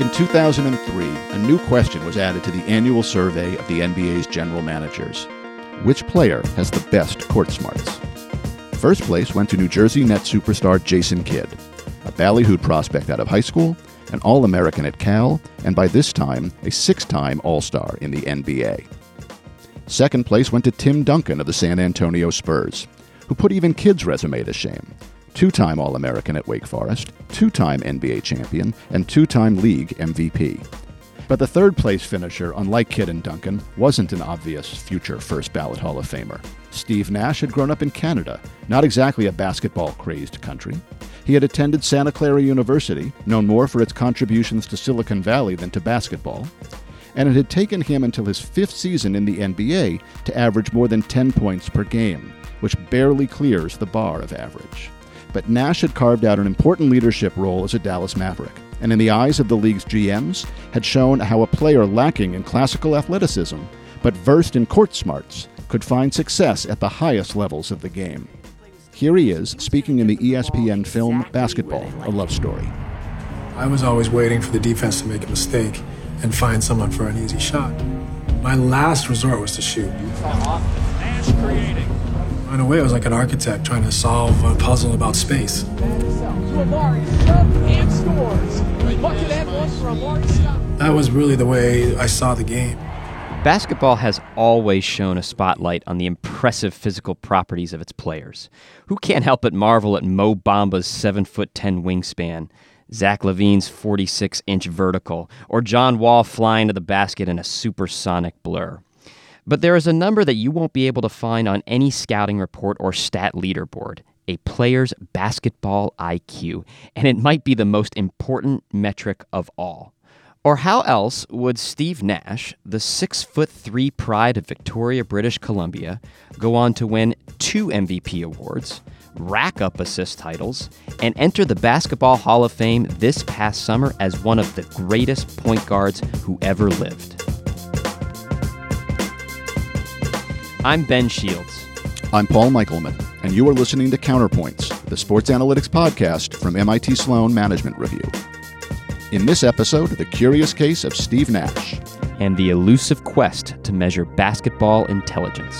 In 2003, a new question was added to the annual survey of the NBA's general managers. Which player has the best court smarts? First place went to New Jersey Nets superstar Jason Kidd, a ballyhooed prospect out of high school, an All American at Cal, and by this time, a six time All Star in the NBA. Second place went to Tim Duncan of the San Antonio Spurs, who put even Kidd's resume to shame. Two time All American at Wake Forest, two time NBA champion, and two time league MVP. But the third place finisher, unlike Kidd and Duncan, wasn't an obvious future first ballot Hall of Famer. Steve Nash had grown up in Canada, not exactly a basketball crazed country. He had attended Santa Clara University, known more for its contributions to Silicon Valley than to basketball and it had taken him until his fifth season in the NBA to average more than 10 points per game, which barely clears the bar of average. But Nash had carved out an important leadership role as a Dallas Maverick, and in the eyes of the league's GMs, had shown how a player lacking in classical athleticism, but versed in court smarts, could find success at the highest levels of the game. Here he is, speaking in the ESPN film Basketball, a Love Story. I was always waiting for the defense to make a mistake and find someone for an easy shot. My last resort was to shoot. In a way, I was like an architect trying to solve a puzzle about space. That was really the way I saw the game. Basketball has always shone a spotlight on the impressive physical properties of its players. Who can't help but marvel at Mo Bamba's 7 foot 10 wingspan, Zach LaVine's 46 inch vertical, or John Wall flying to the basket in a supersonic blur. But there is a number that you won't be able to find on any scouting report or stat leaderboard a player's basketball IQ, and it might be the most important metric of all. Or how else would Steve Nash, the six foot three pride of Victoria, British Columbia, go on to win two MVP awards, rack up assist titles, and enter the Basketball Hall of Fame this past summer as one of the greatest point guards who ever lived. I'm Ben Shields. I'm Paul Michelman, and you are listening to Counterpoints, the sports analytics podcast from MIT Sloan Management Review. In this episode, the curious case of Steve Nash and the elusive quest to measure basketball intelligence.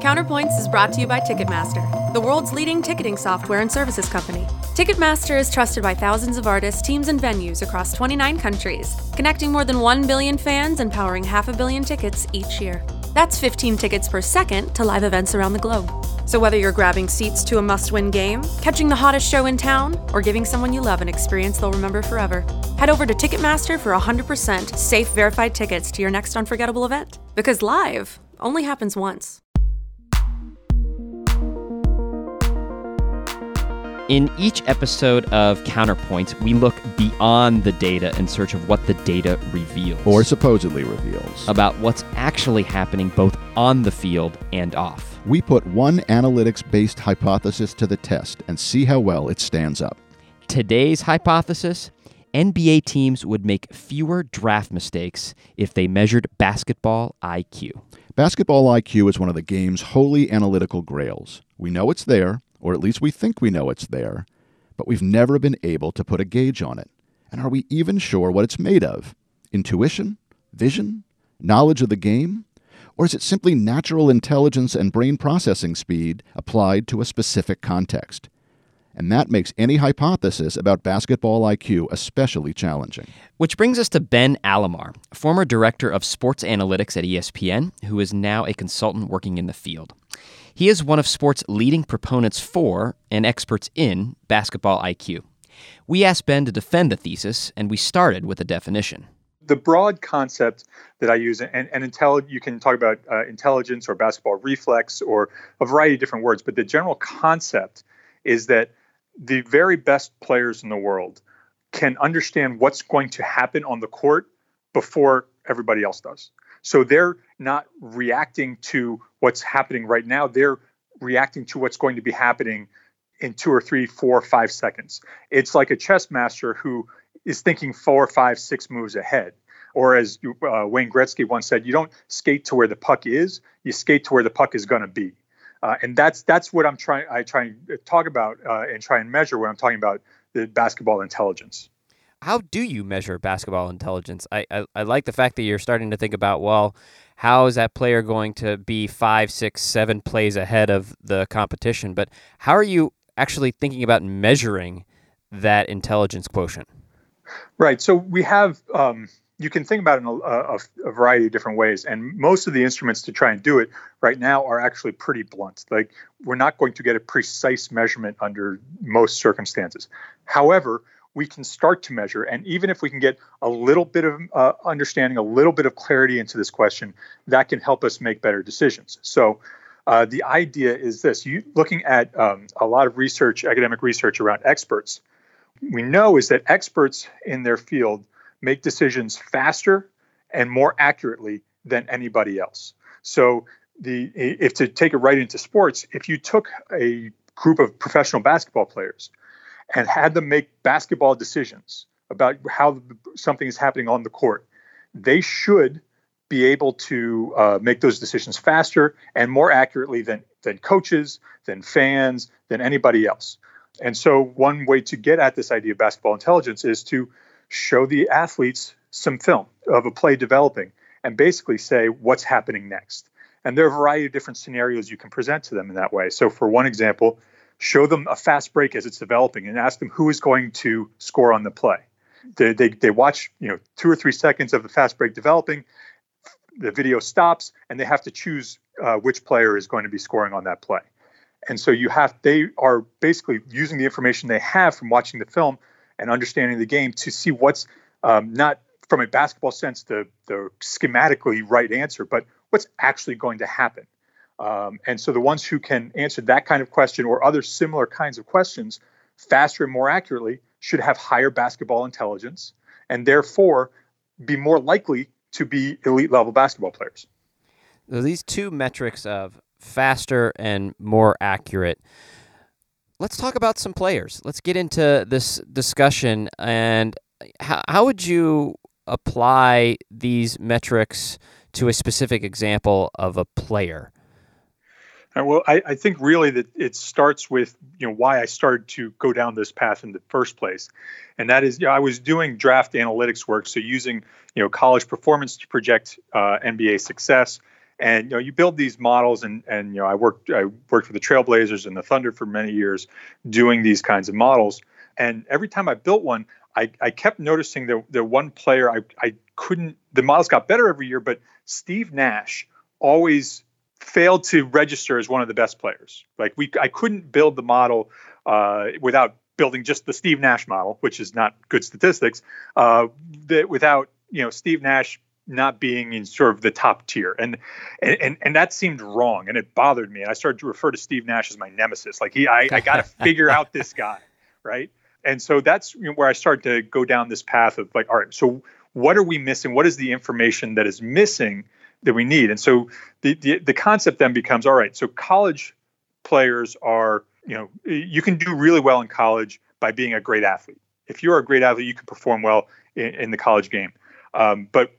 Counterpoints is brought to you by Ticketmaster, the world's leading ticketing software and services company. Ticketmaster is trusted by thousands of artists, teams, and venues across 29 countries, connecting more than 1 billion fans and powering half a billion tickets each year. That's 15 tickets per second to live events around the globe. So whether you're grabbing seats to a must win game, catching the hottest show in town, or giving someone you love an experience they'll remember forever, head over to Ticketmaster for 100% safe, verified tickets to your next unforgettable event. Because live only happens once. In each episode of Counterpoints, we look beyond the data in search of what the data reveals. Or supposedly reveals. About what's actually happening both on the field and off. We put one analytics based hypothesis to the test and see how well it stands up. Today's hypothesis NBA teams would make fewer draft mistakes if they measured basketball IQ. Basketball IQ is one of the game's holy analytical grails. We know it's there, or at least we think we know it's there, but we've never been able to put a gauge on it. And are we even sure what it's made of? Intuition? Vision? Knowledge of the game? Or is it simply natural intelligence and brain processing speed applied to a specific context? And that makes any hypothesis about basketball IQ especially challenging. Which brings us to Ben Alamar, former director of sports analytics at ESPN, who is now a consultant working in the field. He is one of sports' leading proponents for and experts in basketball IQ. We asked Ben to defend the thesis, and we started with a definition. The broad concept that I use, and, and intel, you can talk about uh, intelligence or basketball reflex or a variety of different words, but the general concept is that the very best players in the world can understand what's going to happen on the court before everybody else does. So they're not reacting to what's happening right now. They're reacting to what's going to be happening in two or three, four, five seconds. It's like a chess master who is thinking four, five, six moves ahead. Or as uh, Wayne Gretzky once said, you don't skate to where the puck is, you skate to where the puck is going to be. Uh, and that's that's what I'm trying I try and talk about uh, and try and measure when I'm talking about the basketball intelligence. How do you measure basketball intelligence? I, I, I like the fact that you're starting to think about well, how is that player going to be five, six, seven plays ahead of the competition? But how are you actually thinking about measuring that intelligence quotient? Right. So we have um, you can think about it in a, a, a, variety of different ways. And most of the instruments to try and do it right now are actually pretty blunt. Like we're not going to get a precise measurement under most circumstances. However, we can start to measure. And even if we can get a little bit of uh, understanding, a little bit of clarity into this question, that can help us make better decisions. So uh, the idea is this you looking at um, a lot of research, academic research around experts, we know is that experts in their field make decisions faster and more accurately than anybody else. So the if to take it right into sports, if you took a group of professional basketball players and had them make basketball decisions about how something is happening on the court, they should be able to uh, make those decisions faster and more accurately than than coaches, than fans, than anybody else. And so, one way to get at this idea of basketball intelligence is to show the athletes some film of a play developing and basically say what's happening next. And there are a variety of different scenarios you can present to them in that way. So, for one example, show them a fast break as it's developing and ask them who is going to score on the play. They, they, they watch you know two or three seconds of the fast break developing, the video stops, and they have to choose uh, which player is going to be scoring on that play. And so you have they are basically using the information they have from watching the film and understanding the game to see what's um, not from a basketball sense the the schematically right answer, but what's actually going to happen. Um, and so the ones who can answer that kind of question or other similar kinds of questions faster and more accurately should have higher basketball intelligence and therefore be more likely to be elite level basketball players. So these two metrics of faster and more accurate let's talk about some players. Let's get into this discussion. And how, how would you apply these metrics to a specific example of a player? Uh, well, I, I, think really that it starts with you know why I started to go down this path in the first place, and that is you know, I was doing draft analytics work, so using you know college performance to project uh, NBA success, and you know, you build these models, and and you know, I worked I worked for the Trailblazers and the Thunder for many years, doing these kinds of models. And every time I built one, I, I kept noticing that the one player I, I couldn't. The models got better every year, but Steve Nash always failed to register as one of the best players. Like we, I couldn't build the model uh, without building just the Steve Nash model, which is not good statistics. Uh, that without you know Steve Nash not being in sort of the top tier and and and that seemed wrong and it bothered me and i started to refer to steve nash as my nemesis like he i, I got to figure out this guy right and so that's where i started to go down this path of like all right so what are we missing what is the information that is missing that we need. And so the the, the concept then becomes all right so college players are you know you can do really well in college by being a great athlete. If you're a great athlete you can perform well in, in the college game. Um, but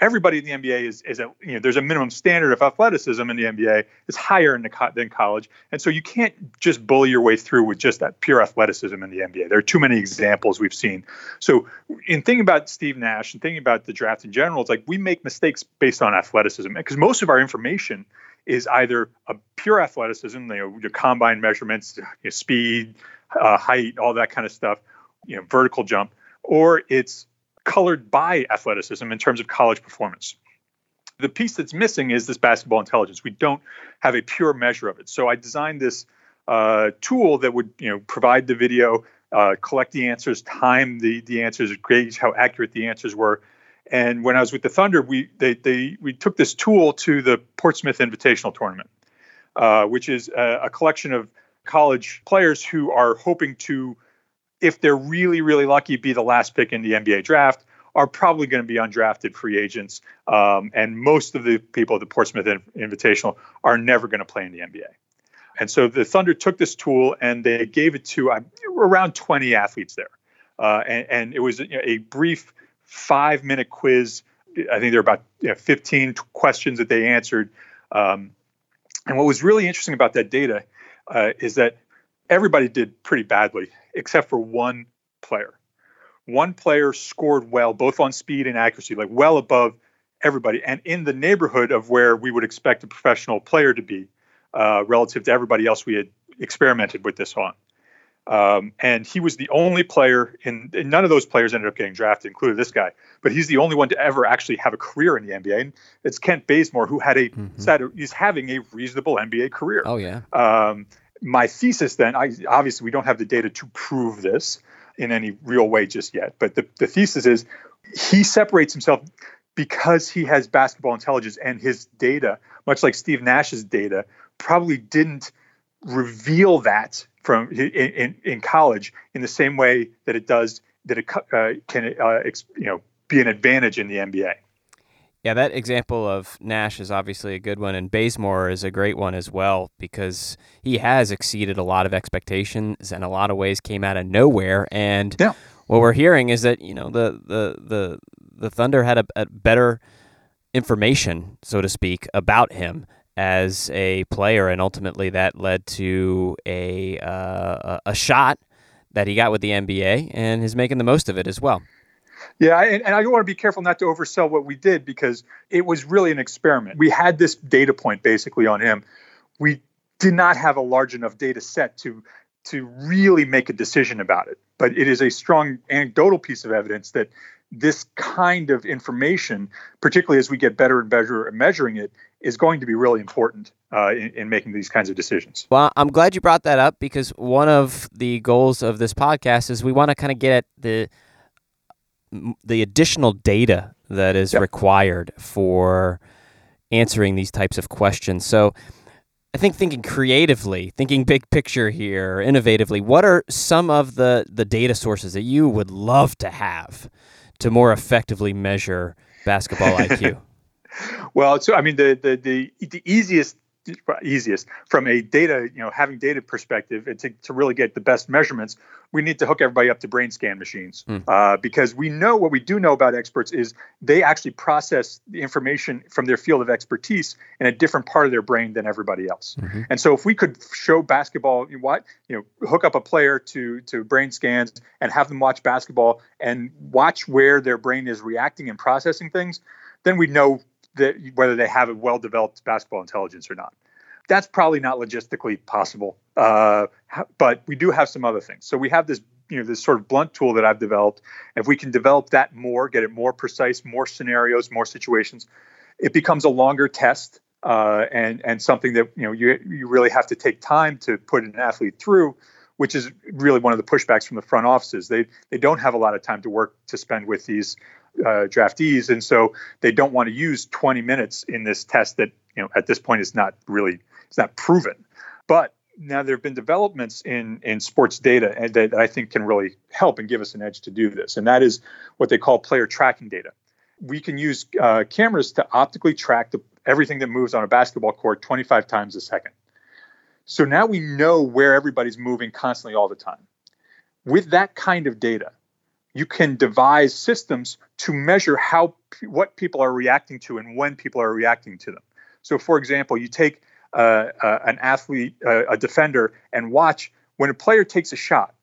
everybody in the NBA is is a, you know there's a minimum standard of athleticism in the NBA It's higher in the co- than college, and so you can't just bully your way through with just that pure athleticism in the NBA. There are too many examples we've seen. So in thinking about Steve Nash and thinking about the draft in general, it's like we make mistakes based on athleticism because most of our information is either a pure athleticism, you know, your combine measurements, you know, speed, uh, height, all that kind of stuff, you know, vertical jump, or it's colored by athleticism in terms of college performance. The piece that's missing is this basketball intelligence. We don't have a pure measure of it. So I designed this uh, tool that would you know provide the video, uh, collect the answers, time the the answers, gauge how accurate the answers were. And when I was with the Thunder, we they, they we took this tool to the Portsmouth Invitational Tournament, uh, which is a, a collection of college players who are hoping to if they're really, really lucky, be the last pick in the NBA draft, are probably going to be undrafted free agents. Um, and most of the people at the Portsmouth Invitational are never going to play in the NBA. And so the Thunder took this tool and they gave it to uh, around 20 athletes there. Uh, and, and, it was you know, a brief five minute quiz. I think there were about you know, 15 questions that they answered. Um, And what was really interesting about that data uh, is that everybody did pretty badly except for one player. One player scored well, both on speed and accuracy, like well above everybody, and in the neighborhood of where we would expect a professional player to be uh, relative to everybody else we had experimented with this on. Um, and he was the only player in, none of those players ended up getting drafted, including this guy. But he's the only one to ever actually have a career in the NBA. And it's Kent Bazemore who had a mm-hmm. he's having a reasonable NBA career. Oh yeah. Um, my thesis then, I obviously we don't have the data to prove this in any real way just yet. But the, the thesis is he separates himself because he has basketball intelligence and his data, much like Steve Nash's data, probably didn't reveal that from in, in, in college in the same way that it does that it uh, can uh, you know be an advantage in the NBA. Yeah, that example of Nash is obviously a good one, and Bazemore is a great one as well because he has exceeded a lot of expectations and a lot of ways came out of nowhere. And yeah. what we're hearing is that you know the the the the Thunder had a, a better information, so to speak, about him as a player, and ultimately that led to a uh, a shot that he got with the NBA, and is making the most of it as well. Yeah, and, and I want to be careful not to oversell what we did because it was really an experiment. We had this data point basically on him. We did not have a large enough data set to to really make a decision about it. But it is a strong anecdotal piece of evidence that this kind of information, particularly as we get better and better at measuring it, is going to be really important uh, in, in, making these kinds of decisions. Well, I'm glad you brought that up because one of the goals of this podcast is we want to kind of get at the the additional data that is yep. required for answering these types of questions. So, I think thinking creatively, thinking big picture here, innovatively, what are some of the, the data sources that you would love to have to more effectively measure basketball IQ? well, so I mean, the, the the the easiest easiest from a data, you know, having data perspective, and to, to really get the best measurements, we need to hook everybody up to brain scan machines mm. uh, because we know what we do know about experts is they actually process the information from their field of expertise in a different part of their brain than everybody else. Mm-hmm. And so, if we could show basketball, you what you know, hook up a player to to brain scans and have them watch basketball and watch where their brain is reacting and processing things, then we know that whether they have a well developed basketball intelligence or not. That's probably not logistically possible, uh, but we do have some other things. So we have this, you know, this sort of blunt tool that I've developed. If we can develop that more, get it more precise, more scenarios, more situations, it becomes a longer test uh, and and something that you know you you really have to take time to put an athlete through which is really one of the pushbacks from the front offices. They they don't have a lot of time to work to spend with these uh, draftees, and so they don't want to use 20 minutes in this test that you know at this point is not really it's not proven. But now there have been developments in in sports data that I think can really help and give us an edge to do this, and that is what they call player tracking data. We can use uh, cameras to optically track the, everything that moves on a basketball court 25 times a second. So now we know where everybody's moving constantly all the time. With that kind of data, you can devise systems to measure how what people are reacting to and when people are reacting to them. So, for example, you take uh, uh, an athlete, uh, a defender, and watch when a player takes a shot.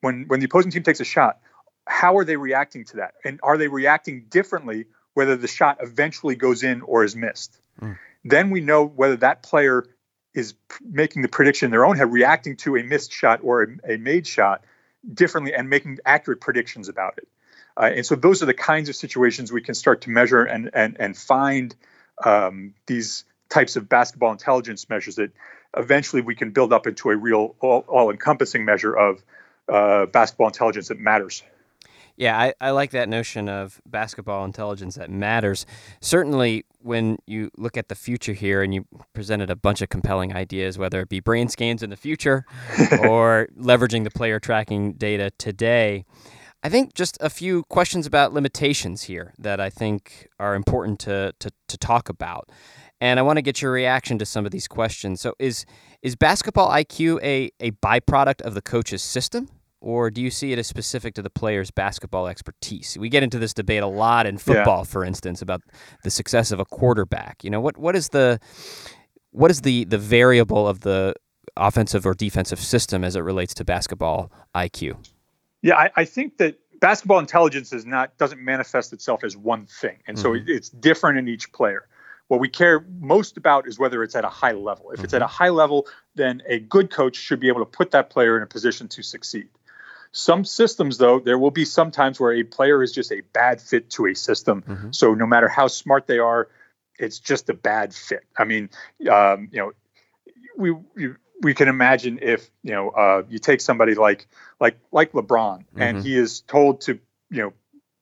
When when the opposing team takes a shot, how are they reacting to that? And are they reacting differently whether the shot eventually goes in or is missed? Mm. Then we know whether that player is making the prediction in their own head, reacting to a missed shot or a, a made shot, differently and making accurate predictions about it. Uh, and so those are the kinds of situations we can start to measure and and and find um, these types of basketball intelligence measures that eventually we can build up into a real all, all encompassing measure of uh, basketball intelligence that matters. Yeah, I, I like that notion of basketball intelligence that matters. Certainly, when you look at the future here and you presented a bunch of compelling ideas, whether it be brain scans in the future or leveraging the player tracking data today, I think just a few questions about limitations here that I think are important to, to, to talk about. And I want to get your reaction to some of these questions. So, is, is basketball IQ a, a byproduct of the coach's system? Or do you see it as specific to the player's basketball expertise? We get into this debate a lot in football, yeah. for instance, about the success of a quarterback. You know, what what is the what is the the variable of the offensive or defensive system as it relates to basketball IQ? Yeah, I, I think that basketball intelligence is not doesn't manifest itself as one thing, and mm-hmm. so it, it's different in each player. What we care most about is whether it's at a high level. If mm-hmm. it's at a high level, then a good coach should be able to put that player in a position to succeed. Some systems, though, there will be some times where a player is just a bad fit to a system. Mm-hmm. So no matter how smart they are, it's just a bad fit. I mean, um, you know, we, we we can imagine if you know uh, you take somebody like like like LeBron mm-hmm. and he is told to you know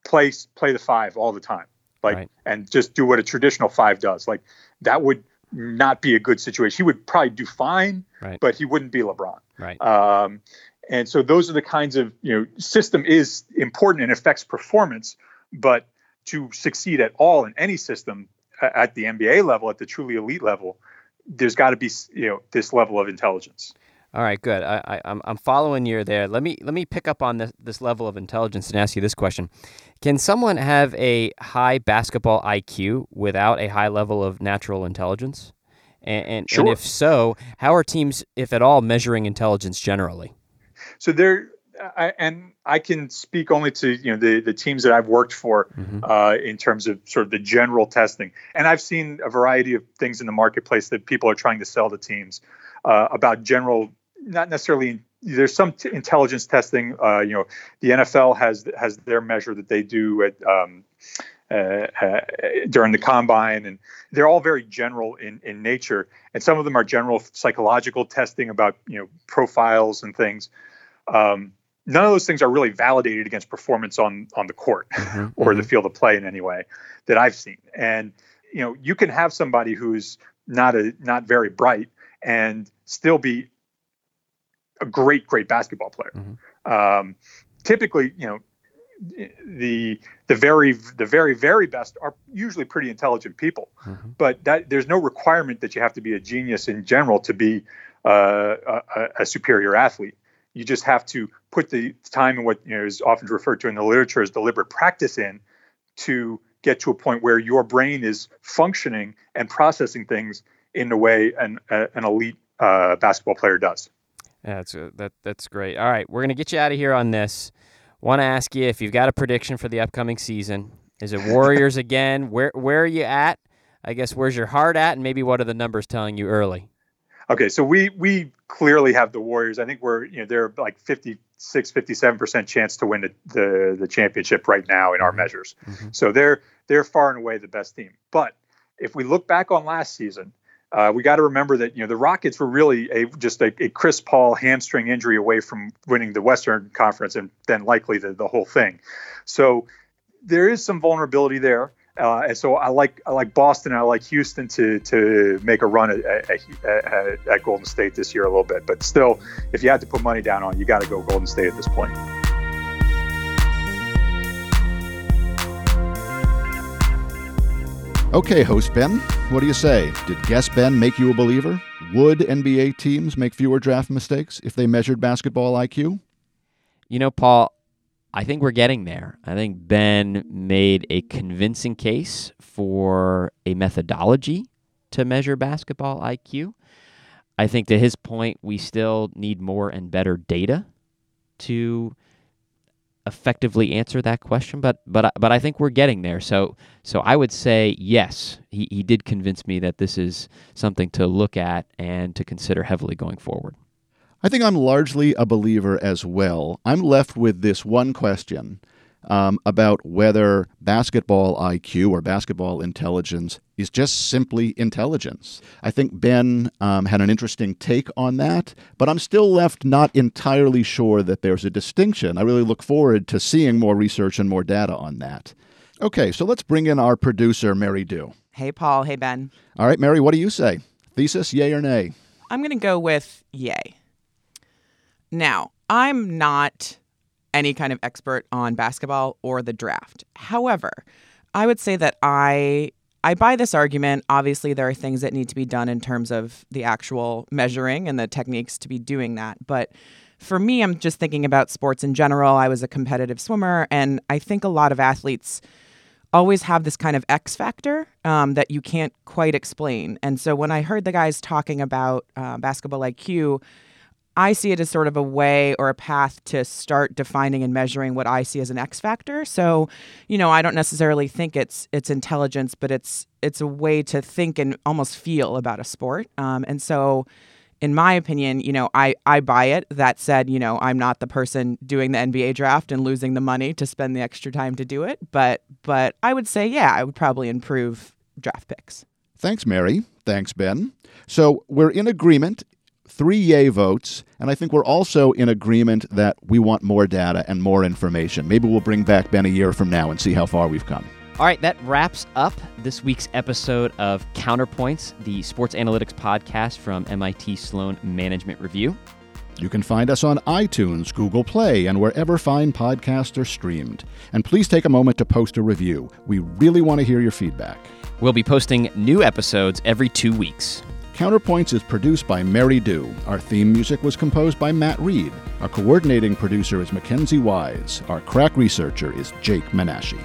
play play the five all the time, like right. and just do what a traditional five does. Like that would not be a good situation. He would probably do fine, right. but he wouldn't be LeBron. Right. Um, and so those are the kinds of you know system is important and affects performance, but to succeed at all in any system at the NBA level, at the truly elite level, there's got to be you know this level of intelligence. All right, good. I, I, I'm I'm following you there. Let me let me pick up on this this level of intelligence and ask you this question: Can someone have a high basketball IQ without a high level of natural intelligence? And and, sure. and if so, how are teams, if at all, measuring intelligence generally? So there, I, and I can speak only to you know the the teams that I've worked for mm-hmm. uh, in terms of sort of the general testing, and I've seen a variety of things in the marketplace that people are trying to sell to teams uh, about general, not necessarily. There's some t- intelligence testing. Uh, you know, the NFL has has their measure that they do at. Um, uh, uh, during the combine, and they're all very general in, in nature. And some of them are general psychological testing about you know profiles and things. Um, none of those things are really validated against performance on on the court mm-hmm, or mm-hmm. the field of play in any way that I've seen. And you know, you can have somebody who's not a not very bright and still be a great great basketball player. Mm-hmm. Um, typically, you know, the the very the very very best are usually pretty intelligent people, mm-hmm. but that there's no requirement that you have to be a genius in general to be uh, a, a superior athlete. You just have to put the time and what you know is often referred to in the literature as deliberate practice in to get to a point where your brain is functioning and processing things in the way an, an elite uh, basketball player does. Yeah, that's a, that that's great. All right, we're gonna get you out of here on this. Want to ask you if you've got a prediction for the upcoming season? Is it Warriors again? Where where are you at? I guess where's your heart at, and maybe what are the numbers telling you early? Okay, so we we clearly have the Warriors. I think we're you know they're like 56, 57 percent chance to win the, the, the championship right now in our mm-hmm. measures. Mm-hmm. So they're they're far and away the best team. But if we look back on last season, uh, we got to remember that you know the Rockets were really a just a, a, Chris Paul hamstring injury away from winning the Western Conference and then likely the, the whole thing. So there is some vulnerability there. Uh, and so I like I like Boston and I like Houston to to make a run at, at, at, at Golden State this year a little bit. But still, if you had to put money down on, you got to go Golden State at this point. Okay, host Ben, what do you say? Did guest Ben make you a believer? Would NBA teams make fewer draft mistakes if they measured basketball IQ? You know, Paul, I think we're getting there. I think Ben made a convincing case for a methodology to measure basketball IQ. I think to his point, we still need more and better data to effectively answer that question, but but but I think we're getting there. So so I would say yes, he, he did convince me that this is something to look at and to consider heavily going forward. I think I'm largely a believer as well. I'm left with this one question um, about whether basketball IQ or basketball intelligence is just simply intelligence. I think Ben um, had an interesting take on that, but I'm still left not entirely sure that there's a distinction. I really look forward to seeing more research and more data on that. Okay, so let's bring in our producer, Mary Dew. Hey, Paul. Hey, Ben. All right, Mary, what do you say? Thesis, yay or nay? I'm going to go with yay. Now, I'm not any kind of expert on basketball or the draft. However, I would say that I I buy this argument. Obviously, there are things that need to be done in terms of the actual measuring and the techniques to be doing that. But for me, I'm just thinking about sports in general. I was a competitive swimmer, and I think a lot of athletes always have this kind of X factor um, that you can't quite explain. And so when I heard the guys talking about uh, basketball IQ, I see it as sort of a way or a path to start defining and measuring what I see as an X factor. So, you know, I don't necessarily think it's it's intelligence, but it's it's a way to think and almost feel about a sport. Um, and so, in my opinion, you know, I I buy it. That said, you know, I'm not the person doing the NBA draft and losing the money to spend the extra time to do it. But but I would say, yeah, I would probably improve draft picks. Thanks, Mary. Thanks, Ben. So we're in agreement three yay votes, and I think we're also in agreement that we want more data and more information. Maybe we'll bring back Ben a year from now and see how far we've come. All right, that wraps up this week's episode of Counterpoints, the sports analytics podcast from MIT Sloan Management Review. You can find us on iTunes, Google Play, and wherever fine podcasts are streamed. And please take a moment to post a review. We really want to hear your feedback. We'll be posting new episodes every two weeks. Counterpoints is produced by Mary Dew. Our theme music was composed by Matt Reed. Our coordinating producer is Mackenzie Wise. Our crack researcher is Jake Menashe.